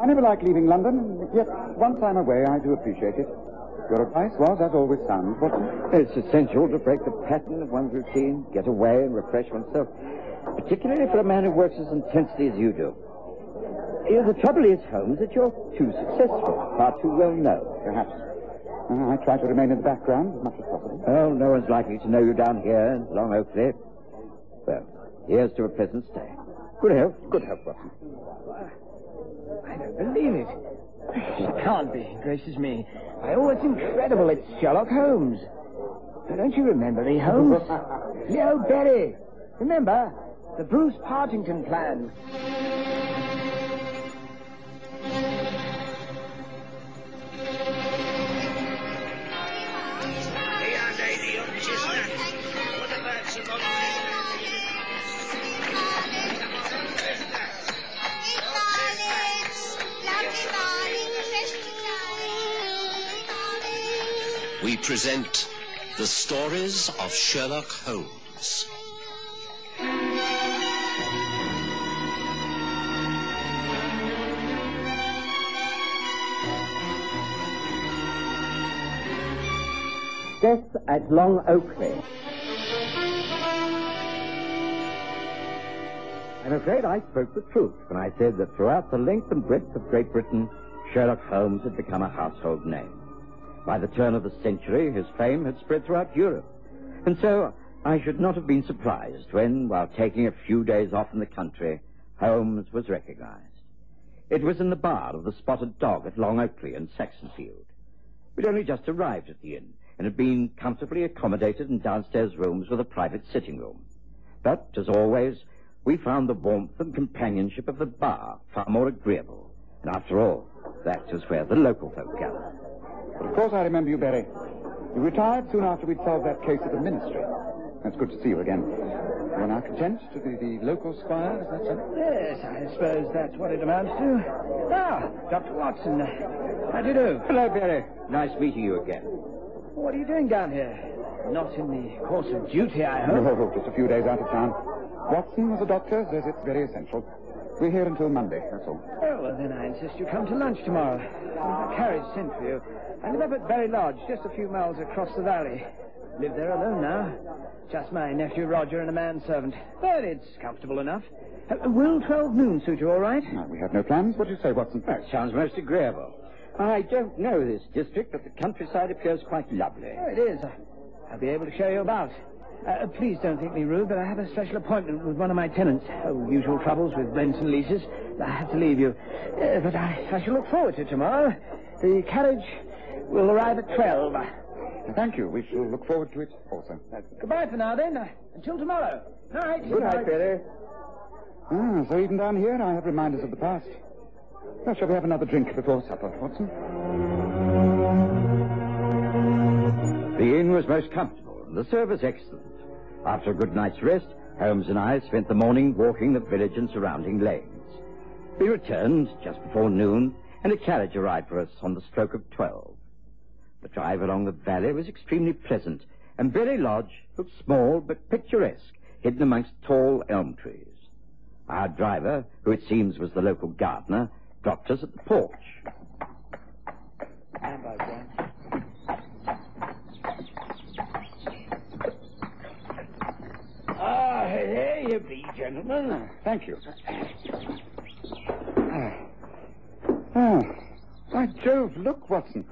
I never like leaving London, yet once I'm away, I do appreciate it. Your advice was, as always, sound. It's essential to break the pattern of one's routine, get away and refresh oneself, particularly for a man who works as intensely as you do. You know, the trouble is, Holmes, that you're too successful, far too well known. Perhaps. Uh, I try to remain in the background as much as possible. Oh, no one's likely to know you down here in Long Oakley. Well, here's to a pleasant stay. Good health. Good health, Watson. I don't believe it. It can't be, gracious me. Oh, it's incredible. It's Sherlock Holmes. Now, don't you remember me, Holmes? Leo Berry. Remember? The Bruce Partington plan. Present the stories of Sherlock Holmes. Death at Long Oakley. I'm afraid I spoke the truth when I said that throughout the length and breadth of Great Britain, Sherlock Holmes had become a household name. By the turn of the century, his fame had spread throughout Europe. And so I should not have been surprised when, while taking a few days off in the country, Holmes was recognized. It was in the bar of the Spotted Dog at Long Oakley in Saxonfield. We'd only just arrived at the inn and had been comfortably accommodated in downstairs rooms with a private sitting room. But, as always, we found the warmth and companionship of the bar far more agreeable. And after all, that is where the local folk gather. Of course I remember you, Berry. You retired soon after we'd solved that case at the ministry. It's good to see you again. You're now content to be the local squire, is that so? Yes, I suppose that's what it amounts to. Ah, Dr. Watson. How do you do? Hello, Berry. Nice meeting you again. What are you doing down here? Not in the course of duty, I hope. No, just a few days out of town. Watson, as a doctor, says it's very essential. We're here until Monday, that's all. Oh, well, then I insist you come to lunch tomorrow. There's a carriage sent for you. I live up at Berry Lodge, just a few miles across the valley. Live there alone now. Just my nephew Roger and a manservant. But it's comfortable enough. Uh, will 12 noon suit you all right? No, we have no plans. What do you say, Watson? That sounds most agreeable. I don't know this district, but the countryside appears quite lovely. Oh, it is. I'll be able to show you about. Uh, please don't think me rude, but I have a special appointment with one of my tenants. Oh, usual troubles with rents and leases. I have to leave you. Uh, but I, I shall look forward to tomorrow. The carriage will arrive at 12. Thank you. We shall look forward to it also. Uh, goodbye for now, then. Uh, until tomorrow. Night. Good night, Berry. Ah, so even down here I have reminders of the past. Well, shall we have another drink before supper, Watson? The inn was most comfortable, and the service excellent. After a good night's rest, Holmes and I spent the morning walking the village and surrounding lanes. We returned just before noon, and a carriage arrived for us on the stroke of twelve. The drive along the valley was extremely pleasant, and Berry Lodge looked small but picturesque, hidden amongst tall elm trees. Our driver, who it seems was the local gardener, dropped us at the porch. Stand by, John. Ah, there you be, gentlemen. Thank you. Ah, by Jove, look, Watson.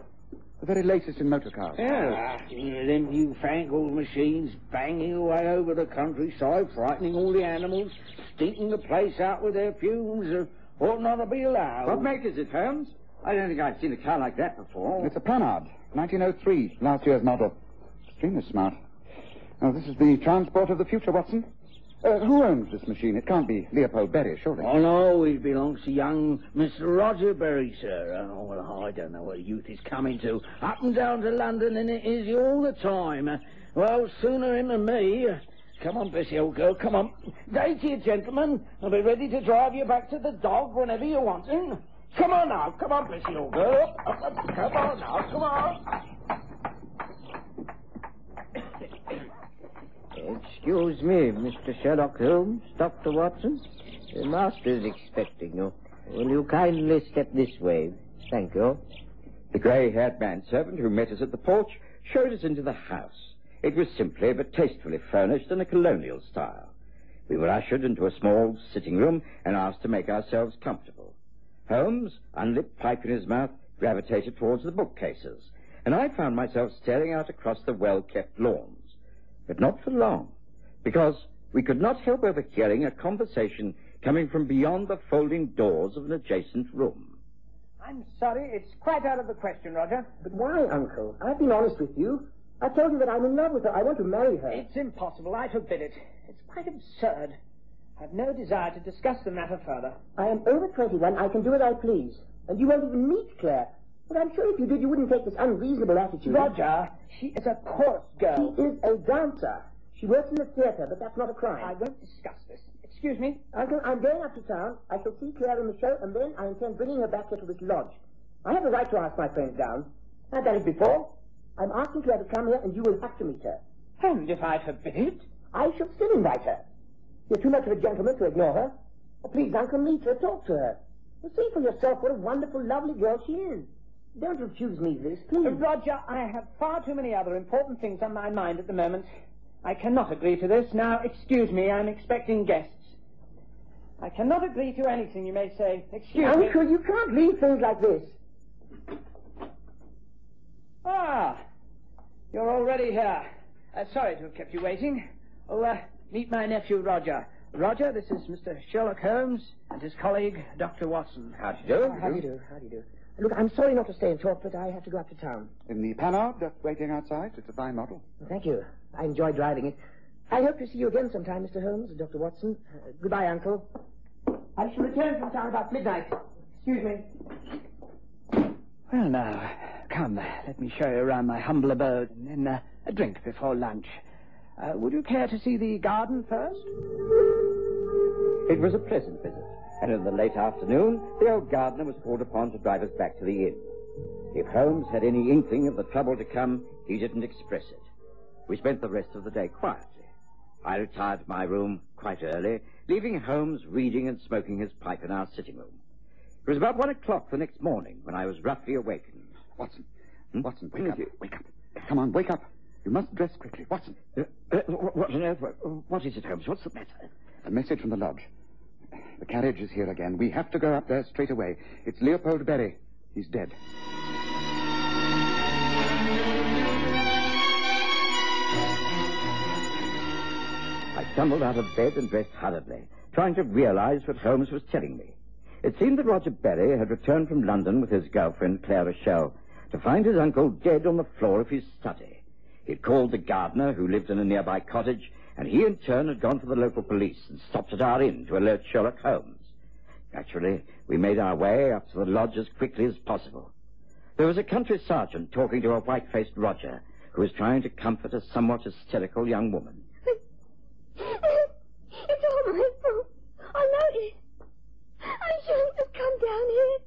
The very latest in motor cars. Yeah, them newfangled machines banging away over the countryside, frightening all the animals, stinking the place out with their fumes, uh, ought not to be allowed. What make is it, Holmes? I don't think I've seen a car like that before. It's a Panhard, 1903, last year's model. Extremely smart. Now, this is the transport of the future, Watson. Uh, who owns this machine? It can't be Leopold Berry, surely. Oh, no, it belongs to young Mr. Roger Berry, sir. Oh, well, I don't know where youth is coming to. Up and down to London, and it is all the time. Uh, well, sooner him than me. Uh, Come on, Bessie, old girl, come on. Day to you, gentlemen. I'll be ready to drive you back to the dog whenever you want it. Come on now, come on, Bessie, old girl. Come on now, come on. Excuse me, Mr. Sherlock Holmes, Dr. Watson. The master is expecting you. Will you kindly step this way? Thank you. The grey-haired manservant who met us at the porch showed us into the house. It was simply but tastefully furnished in a colonial style. We were ushered into a small sitting room and asked to make ourselves comfortable. Holmes, unlit pipe in his mouth, gravitated towards the bookcases, and I found myself staring out across the well-kept lawns. But not for long, because we could not help overhearing a conversation coming from beyond the folding doors of an adjacent room. I'm sorry, it's quite out of the question, Roger. But why, Uncle? I've been honest with you. I told you that I'm in love with her. I want to marry her. It's impossible. I forbid it. It's quite absurd. I've no desire to discuss the matter further. I am over 21. I can do as I please. And you won't even meet Claire. But I'm sure if you did, you wouldn't take this unreasonable attitude. Roger, she is a coarse girl. She is a dancer. She works in the theater, but that's not a crime. I won't discuss this. Excuse me. Uncle, I'm going up to town. I shall see Claire in the show, and then I intend bringing her back here to this lodge. I have a right to ask my friends down. I've done it before. I'm asking Claire to come here, and you will have to meet her. And if I forbid it? I shall still invite her. You're too much of a gentleman to ignore her. Oh, please, Uncle, meet her, talk to her. You see for yourself what a wonderful, lovely girl she is. Don't refuse me this, please. Roger, I have far too many other important things on my mind at the moment. I cannot agree to this. Now, excuse me, I'm expecting guests. I cannot agree to anything you may say. Excuse me. Uncle, you can't leave things like this. Ah, you're already here. Uh, sorry to have kept you waiting. Oh, uh, meet my nephew, Roger. Roger, this is Mr. Sherlock Holmes and his colleague, Dr. Watson. How do you do? How do you do? How do you do? Look, I'm sorry not to stay and talk, but I have to go up to town. In the Panhard that's waiting outside. It's a fine model. Thank you. I enjoy driving it. I hope to see you again sometime, Mr. Holmes and Dr. Watson. Uh, goodbye, Uncle. I shall return from town about midnight. Excuse me. Well, now, come, let me show you around my humble abode, and then uh, a drink before lunch. Uh, would you care to see the garden first? It was a pleasant visit, and in the late afternoon, the old gardener was called upon to drive us back to the inn. If Holmes had any inkling of the trouble to come, he didn't express it. We spent the rest of the day quietly. I retired to my room quite early, leaving Holmes reading and smoking his pipe in our sitting room. It was about one o'clock the next morning when I was roughly awakened. Watson. Watson, wake up. Wake up. Come on, wake up. You must dress quickly. Watson. Uh, uh, what on earth? What is it, Holmes? What's the matter? A message from the lodge. The carriage is here again. We have to go up there straight away. It's Leopold Berry. He's dead. I stumbled out of bed and dressed hurriedly, trying to realize what Holmes was telling me. It seemed that Roger Berry had returned from London with his girlfriend, Clara Rochelle, to find his uncle dead on the floor of his study. He'd called the gardener, who lived in a nearby cottage, and he in turn had gone to the local police and stopped at our inn to alert Sherlock Holmes. Naturally, we made our way up to the lodge as quickly as possible. There was a country sergeant talking to a white-faced Roger, who was trying to comfort a somewhat hysterical young woman. It's all my fault. I know it. I shouldn't have come down here.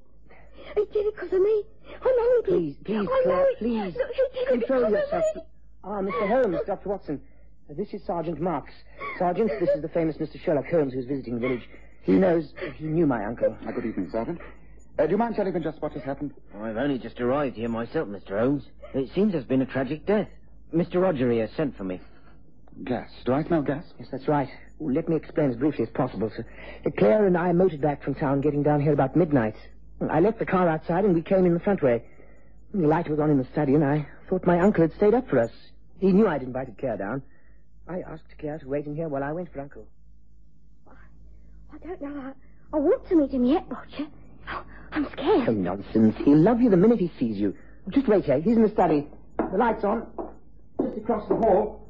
He did it because of me. I know he Please, did. please, I know Claire, please. Look, he did Control because yourself. of me. Ah, Mr. Holmes, Dr. Watson. This is Sergeant Marks. Sergeant, this is the famous Mr. Sherlock Holmes who's visiting the village. He knows, he knew my uncle. Uh, good evening, Sergeant. Uh, do you mind telling me just what has happened? I've only just arrived here myself, Mr. Holmes. It seems there's been a tragic death. Mr. Roger here sent for me. Gas. Do I smell gas? Yes, that's right. Well, let me explain as briefly as possible, sir. Uh, Claire and I motored back from town, getting down here about midnight. I left the car outside and we came in the front way. The light was on in the study and I thought my uncle had stayed up for us. He knew I'd invited Claire down. I asked Claire to wait in here while I went for uncle. I don't know. I, I want to meet him yet, Roger. Oh, I'm scared. Oh, nonsense. He'll love you the minute he sees you. Just wait here. He's in the study. The light's on. Just across the hall.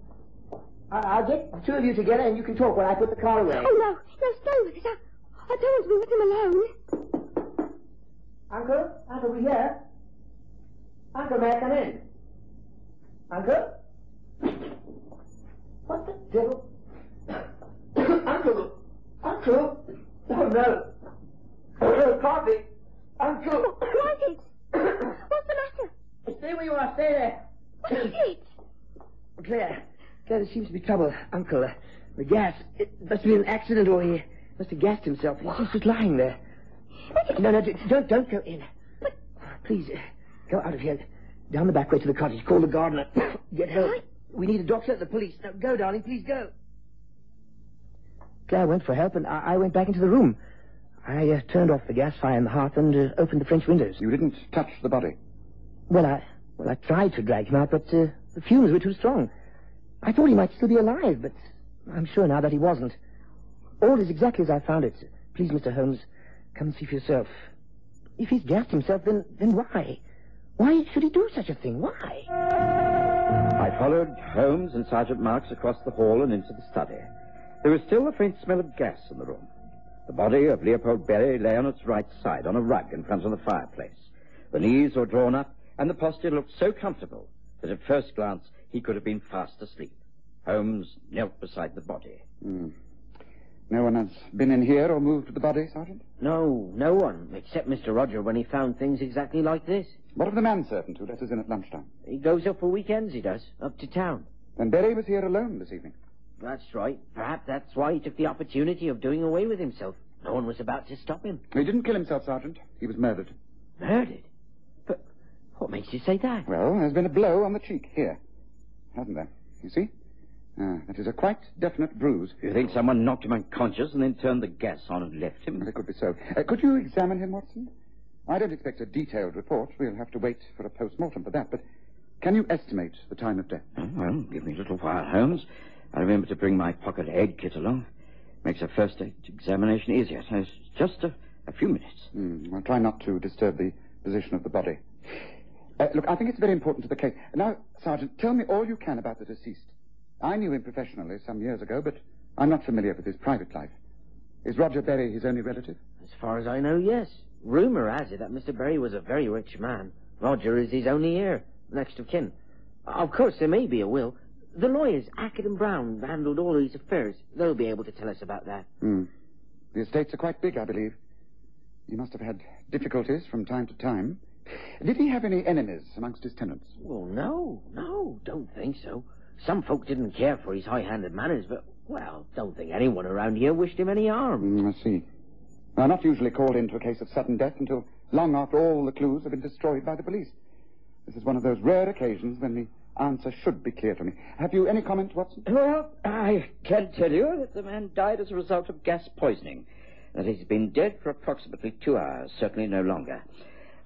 I- I'll get the two of you together and you can talk while I put the car away. Oh, no. No, stay with us. I, I don't want to be with him alone. Uncle? Uncle, we here? Uncle, may I come in? Uncle? What the devil? Uncle! Uncle! Oh, no. Oh, no, coffee! Uncle! What is it? What's the matter? Stay where you are. Stay there. What is it? Claire. Claire, there seems to be trouble. Uncle, uh, the gas. It must have been an accident or he must have gassed himself. He's just lying there. No, no, don't, don't go in. Please, uh, go out of here. Down the back way to the cottage. Call the gardener. Get help. We need a doctor, at the police. Now, go, darling, please go. Claire went for help, and I, I went back into the room. I uh, turned off the gas fire in the hearth and uh, opened the French windows. You didn't touch the body. Well, I well, I tried to drag him out, but uh, the fumes were too strong. I thought he might still be alive, but I'm sure now that he wasn't. All is exactly as I found it. Please, Mr. Holmes, come and see for yourself. If he's gassed himself, then then why? Why should he do such a thing? Why? Followed Holmes and Sergeant Marks across the hall and into the study. There was still a faint smell of gas in the room. The body of Leopold Berry lay on its right side on a rug in front of the fireplace. The knees were drawn up, and the posture looked so comfortable that at first glance he could have been fast asleep. Holmes knelt beside the body. Hmm. No one has been in here or moved the body, Sergeant? No, no one, except Mr. Roger when he found things exactly like this. What of the manservant who let us in at lunchtime? He goes up for weekends, he does, up to town. Then Berry was here alone this evening. That's right. Perhaps that's why he took the opportunity of doing away with himself. No one was about to stop him. He didn't kill himself, Sergeant. He was murdered. Murdered? But what makes you say that? Well, there's been a blow on the cheek here. Hasn't there? You see? Ah, that is a quite definite bruise. You think someone knocked him unconscious and then turned the gas on and left him? Well, it could be so. Uh, could you examine him, Watson? I don't expect a detailed report. We'll have to wait for a post-mortem for that. But can you estimate the time of death? Oh, well, give me a little while, Holmes. I remember to bring my pocket egg kit along. Makes a first aid examination easier. So it's just a, a few minutes. Hmm, I'll try not to disturb the position of the body. Uh, look, I think it's very important to the case. Now, Sergeant, tell me all you can about the deceased. I knew him professionally some years ago, but I'm not familiar with his private life. Is Roger Berry his only relative? As far as I know, yes. Rumour has it that Mr. Berry was a very rich man. Roger is his only heir, next of kin. Of course, there may be a will. The lawyers, Hackett and Brown, handled all these affairs. They'll be able to tell us about that. Hmm. The estates are quite big, I believe. He must have had difficulties from time to time. Did he have any enemies amongst his tenants? Well, no, no, don't think so. Some folk didn't care for his high-handed manners, but, well, don't think anyone around here wished him any harm. Hmm, I see. I'm not usually called into a case of sudden death until long after all the clues have been destroyed by the police. This is one of those rare occasions when the answer should be clear to me. Have you any comment, Watson? Well, I can tell you that the man died as a result of gas poisoning. That he's been dead for approximately two hours, certainly no longer.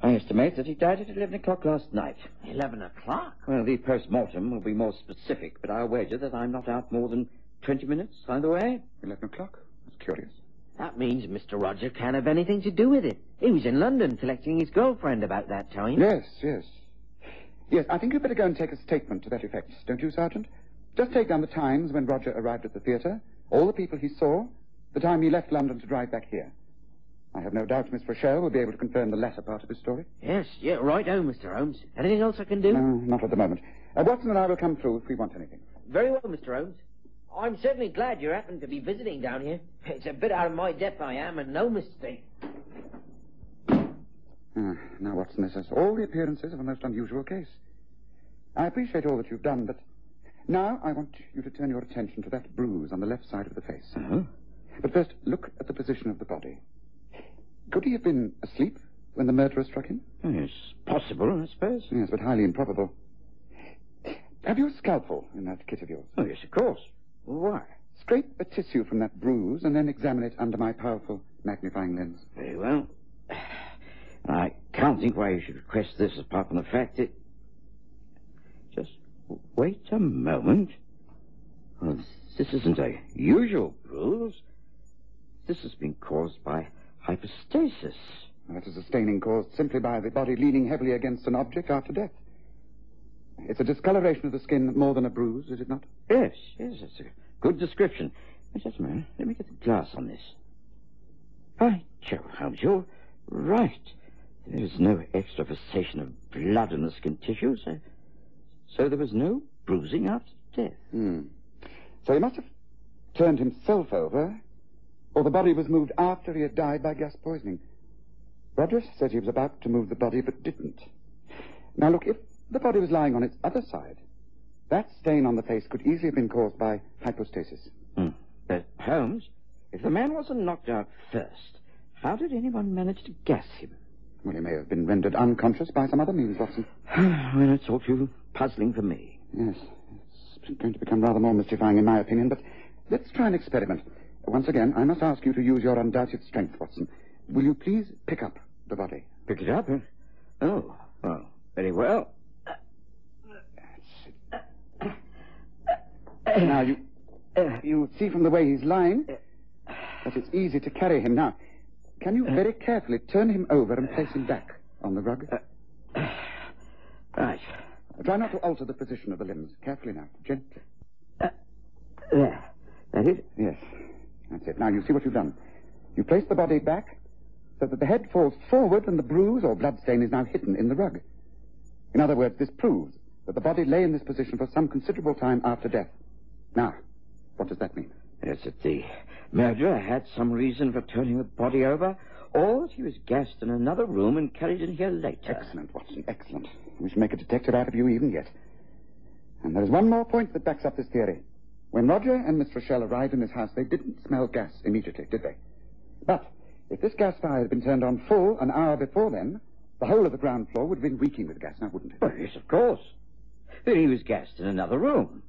I estimate that he died at 11 o'clock last night. Eleven o'clock? Well, the post-mortem will be more specific, but I'll wager that I'm not out more than 20 minutes either way. Eleven o'clock? That's curious. That means Mr. Roger can't have anything to do with it. He was in London collecting his girlfriend about that time. Yes, yes. Yes, I think you'd better go and take a statement to that effect, don't you, Sergeant? Just take down the times when Roger arrived at the theatre, all the people he saw, the time he left London to drive back here. I have no doubt Miss Rochelle will be able to confirm the latter part of his story. Yes, yeah, right on, Mr. Holmes. Anything else I can do? No, not at the moment. Uh, Watson and I will come through if we want anything. Very well, Mr. Holmes. I'm certainly glad you happened to be visiting down here. It's a bit out of my depth, I am, and no mistake. Ah, now, Watson, this has all the appearances of a most unusual case. I appreciate all that you've done, but now I want you to turn your attention to that bruise on the left side of the face. Uh-huh. But first, look at the position of the body. Could he have been asleep when the murderer struck him? Oh, yes, possible, I suppose. Yes, but highly improbable. Have you a scalpel in that kit of yours? Oh, yes, of course. Why? Scrape a tissue from that bruise and then examine it under my powerful magnifying lens. Very well. I can't think why you should request this apart from the fact that... Just wait a moment. Well, this isn't a usual bruise. This has been caused by hypostasis. That is a staining caused simply by the body leaning heavily against an object after death. It's a discoloration of the skin more than a bruise, is it not? Yes, yes, that's a good description. Just a minute. Let me get the glass on this. By Jove, Holmes, you're right. There's no extravasation of blood in the skin tissue, so, so there was no bruising after death. Hmm. So he must have turned himself over, or the body was moved after he had died by gas poisoning. Rogers said he was about to move the body, but didn't. Now, look, if the body was lying on its other side, that stain on the face could easily have been caused by hypostasis. Hmm. But, Holmes, if the man wasn't knocked out first, How did anyone manage to gas him? Well, he may have been rendered unconscious by some other means, Watson. well, it's all too puzzling for me. Yes, it's going to become rather more mystifying, in my opinion, but let's try an experiment. Once again, I must ask you to use your undoubted strength, Watson. Will you please pick up the body? Pick it up? Huh? Oh, well, very well. Now, you, you see from the way he's lying that it's easy to carry him. Now, can you very carefully turn him over and place him back on the rug? Right. Try not to alter the position of the limbs. Carefully now. Gently. There. That is? Yes. That's it. Now, you see what you've done. You place the body back so that the head falls forward and the bruise or blood stain is now hidden in the rug. In other words, this proves that the body lay in this position for some considerable time after death. Now, what does that mean? Yes, that the murderer had some reason for turning the body over, or that he was gassed in another room and carried in here later. Excellent, Watson, excellent. We shall make a detective out of you even yet. And there is one more point that backs up this theory. When Roger and Miss Rochelle arrived in this house, they didn't smell gas immediately, did they? But if this gas fire had been turned on full an hour before then, the whole of the ground floor would have been reeking with gas, now wouldn't it? Well, yes, of course. Then he was gassed in another room.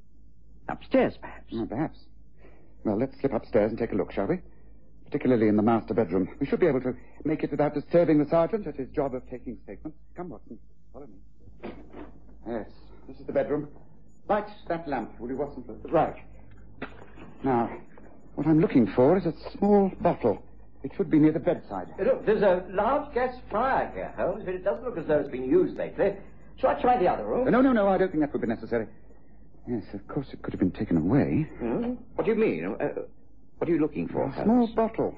Upstairs, perhaps. Oh, perhaps. Well, let's slip upstairs and take a look, shall we? Particularly in the master bedroom. We should be able to make it without disturbing the sergeant at his job of taking statements. Come, Watson. Follow me. Yes, this is the bedroom. Light that lamp, will you, Watson? Right. Now, what I'm looking for is a small bottle. It should be near the bedside. Look, there's a large gas fire here, Holmes, but it doesn't look as though it's been used lately. Shall I try the other room? No, no, no, I don't think that would be necessary. Yes, of course it could have been taken away. Hmm? What do you mean? Uh, what are you looking for, A Holmes? small bottle.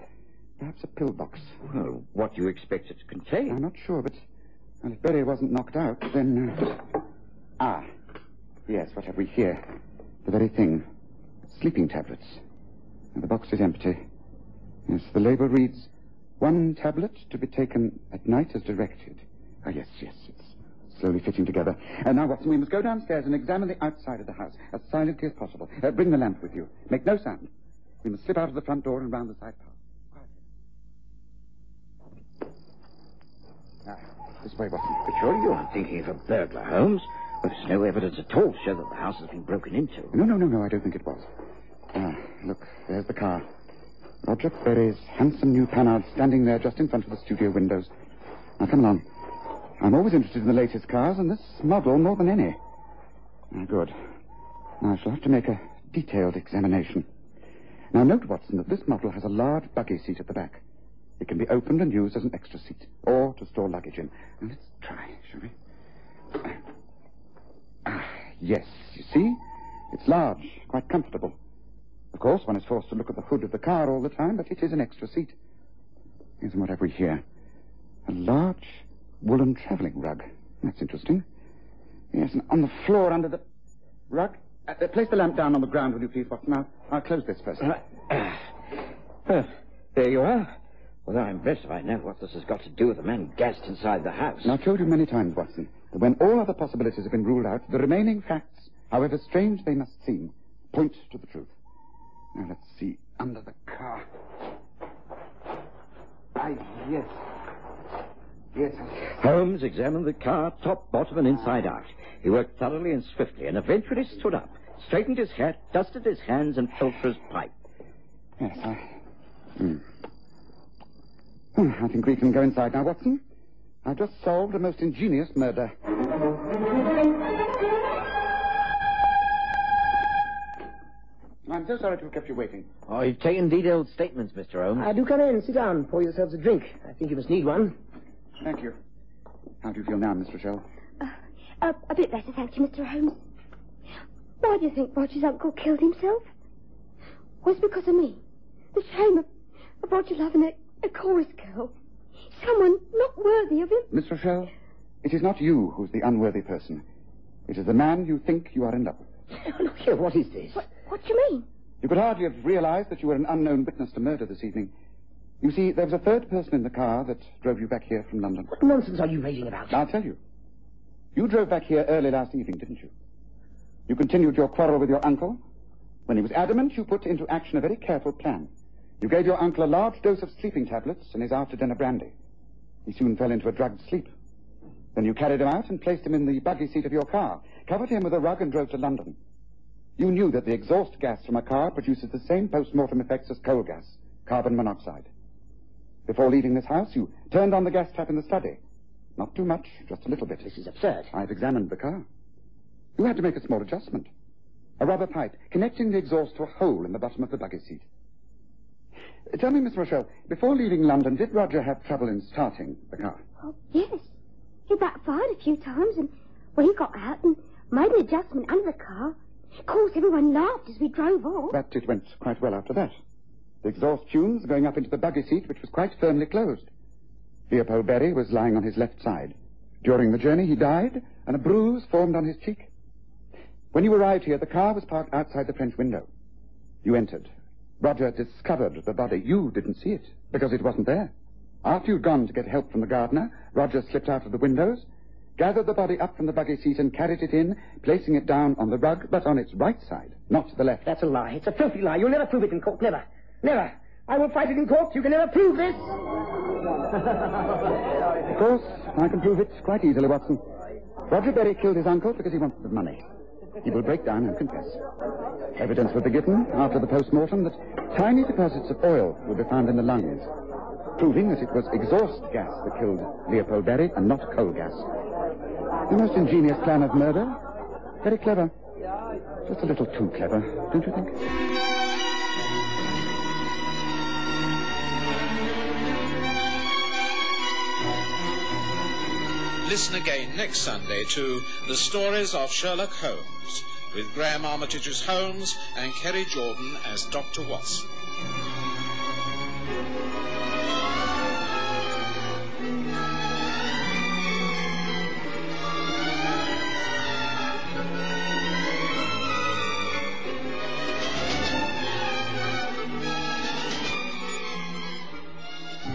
Perhaps a pill box. Well, what do you expect it to contain? I'm not sure, but well, if Berry wasn't knocked out, then. Uh... Ah. Yes, what have we here? The very thing. Sleeping tablets. Now, the box is empty. Yes, the label reads one tablet to be taken at night as directed. Ah, yes, yes, it's slowly fitting together. And now, Watson, we must go downstairs and examine the outside of the house as silently as possible. Uh, bring the lamp with you. Make no sound. We must slip out of the front door and round the side path. Quietly. Ah, this way, Watson. But surely you aren't thinking of a burglar, Holmes. There's no evidence at all to show that the house has been broken into. No, no, no, no, I don't think it was. Ah, look, there's the car. Roger Berry's handsome new Panhard standing there just in front of the studio windows. Now, come along. I'm always interested in the latest cars, and this model more than any. Ah, good. Now, I shall have to make a detailed examination. Now, note, Watson, that this model has a large buggy seat at the back. It can be opened and used as an extra seat, or to store luggage in. Now, let's try, shall we? Yes, you see? It's large, quite comfortable. Of course, one is forced to look at the hood of the car all the time, but it is an extra seat. And what have we here? A large woolen traveling rug. That's interesting. Yes, and on the floor under the rug. Uh, uh, place the lamp down on the ground, will you please, Watson? Now, I'll close this first. Uh, there you are. Although I'm blessed if I know what this has got to do with the man gassed inside the house. Now, I've told you many times, Watson, that when all other possibilities have been ruled out, the remaining facts, however strange they must seem, point to the truth. Now, let's see. Under the car. Ah, yes. Yes, I... Holmes examined the car top, bottom, and inside out. He worked thoroughly and swiftly, and eventually stood up, straightened his hat, dusted his hands, and for his pipe. Yes, I... Hmm. I think we can go inside now, Watson. I've just solved a most ingenious murder. I'm so sorry to have kept you waiting. Oh, you've taken detailed statements, Mr. Holmes. Uh, do come in. Sit down. Pour yourselves a drink. I think you must need one. Thank you. How do you feel now, Miss Rochelle? Uh, a bit better, thank you, Mr. Holmes. Why do you think Roger's uncle killed himself? Was it because of me? The shame of, of Roger loving a, a chorus girl. Someone not worthy of him. Miss Rochelle, it is not you who's the unworthy person. It is the man you think you are in love with. Look here, what is this? What, what do you mean? You could hardly have realized that you were an unknown witness to murder this evening. You see, there was a third person in the car that drove you back here from London. What nonsense are you raving about? I'll tell you. You drove back here early last evening, didn't you? You continued your quarrel with your uncle. When he was adamant, you put into action a very careful plan. You gave your uncle a large dose of sleeping tablets and his after-dinner brandy. He soon fell into a drugged sleep. Then you carried him out and placed him in the buggy seat of your car, covered him with a rug and drove to London. You knew that the exhaust gas from a car produces the same post-mortem effects as coal gas, carbon monoxide. Before leaving this house, you turned on the gas tap in the study. Not too much, just a little bit. This is absurd. I've examined the car. You had to make a small adjustment. A rubber pipe connecting the exhaust to a hole in the bottom of the buggy seat. Uh, Tell me, Miss Rochelle, before leaving London, did Roger have trouble in starting the car? Oh, yes. He backfired a few times, and well, he got out and made an adjustment under the car. Of course, everyone laughed as we drove off. But it went quite well after that. The exhaust fumes going up into the buggy seat, which was quite firmly closed. Leopold Berry was lying on his left side. During the journey, he died, and a bruise formed on his cheek. When you arrived here, the car was parked outside the French window. You entered. Roger discovered the body. You didn't see it, because it wasn't there. After you'd gone to get help from the gardener, Roger slipped out of the windows, gathered the body up from the buggy seat, and carried it in, placing it down on the rug, but on its right side, not the left. That's a lie. It's a filthy lie. You'll never prove it in court. Never. Never. I will fight it in court. You can never prove this. Of course, I can prove it quite easily, Watson. Roger Berry killed his uncle because he wanted the money. He will break down and confess. Evidence will be given after the post-mortem that tiny deposits of oil will be found in the lungs, proving that it was exhaust gas that killed Leopold Berry and not coal gas. The most ingenious plan of murder. Very clever. Just a little too clever, don't you think? Listen again next Sunday to The Stories of Sherlock Holmes with Graham Armitage as Holmes and Kerry Jordan as Dr. Watson.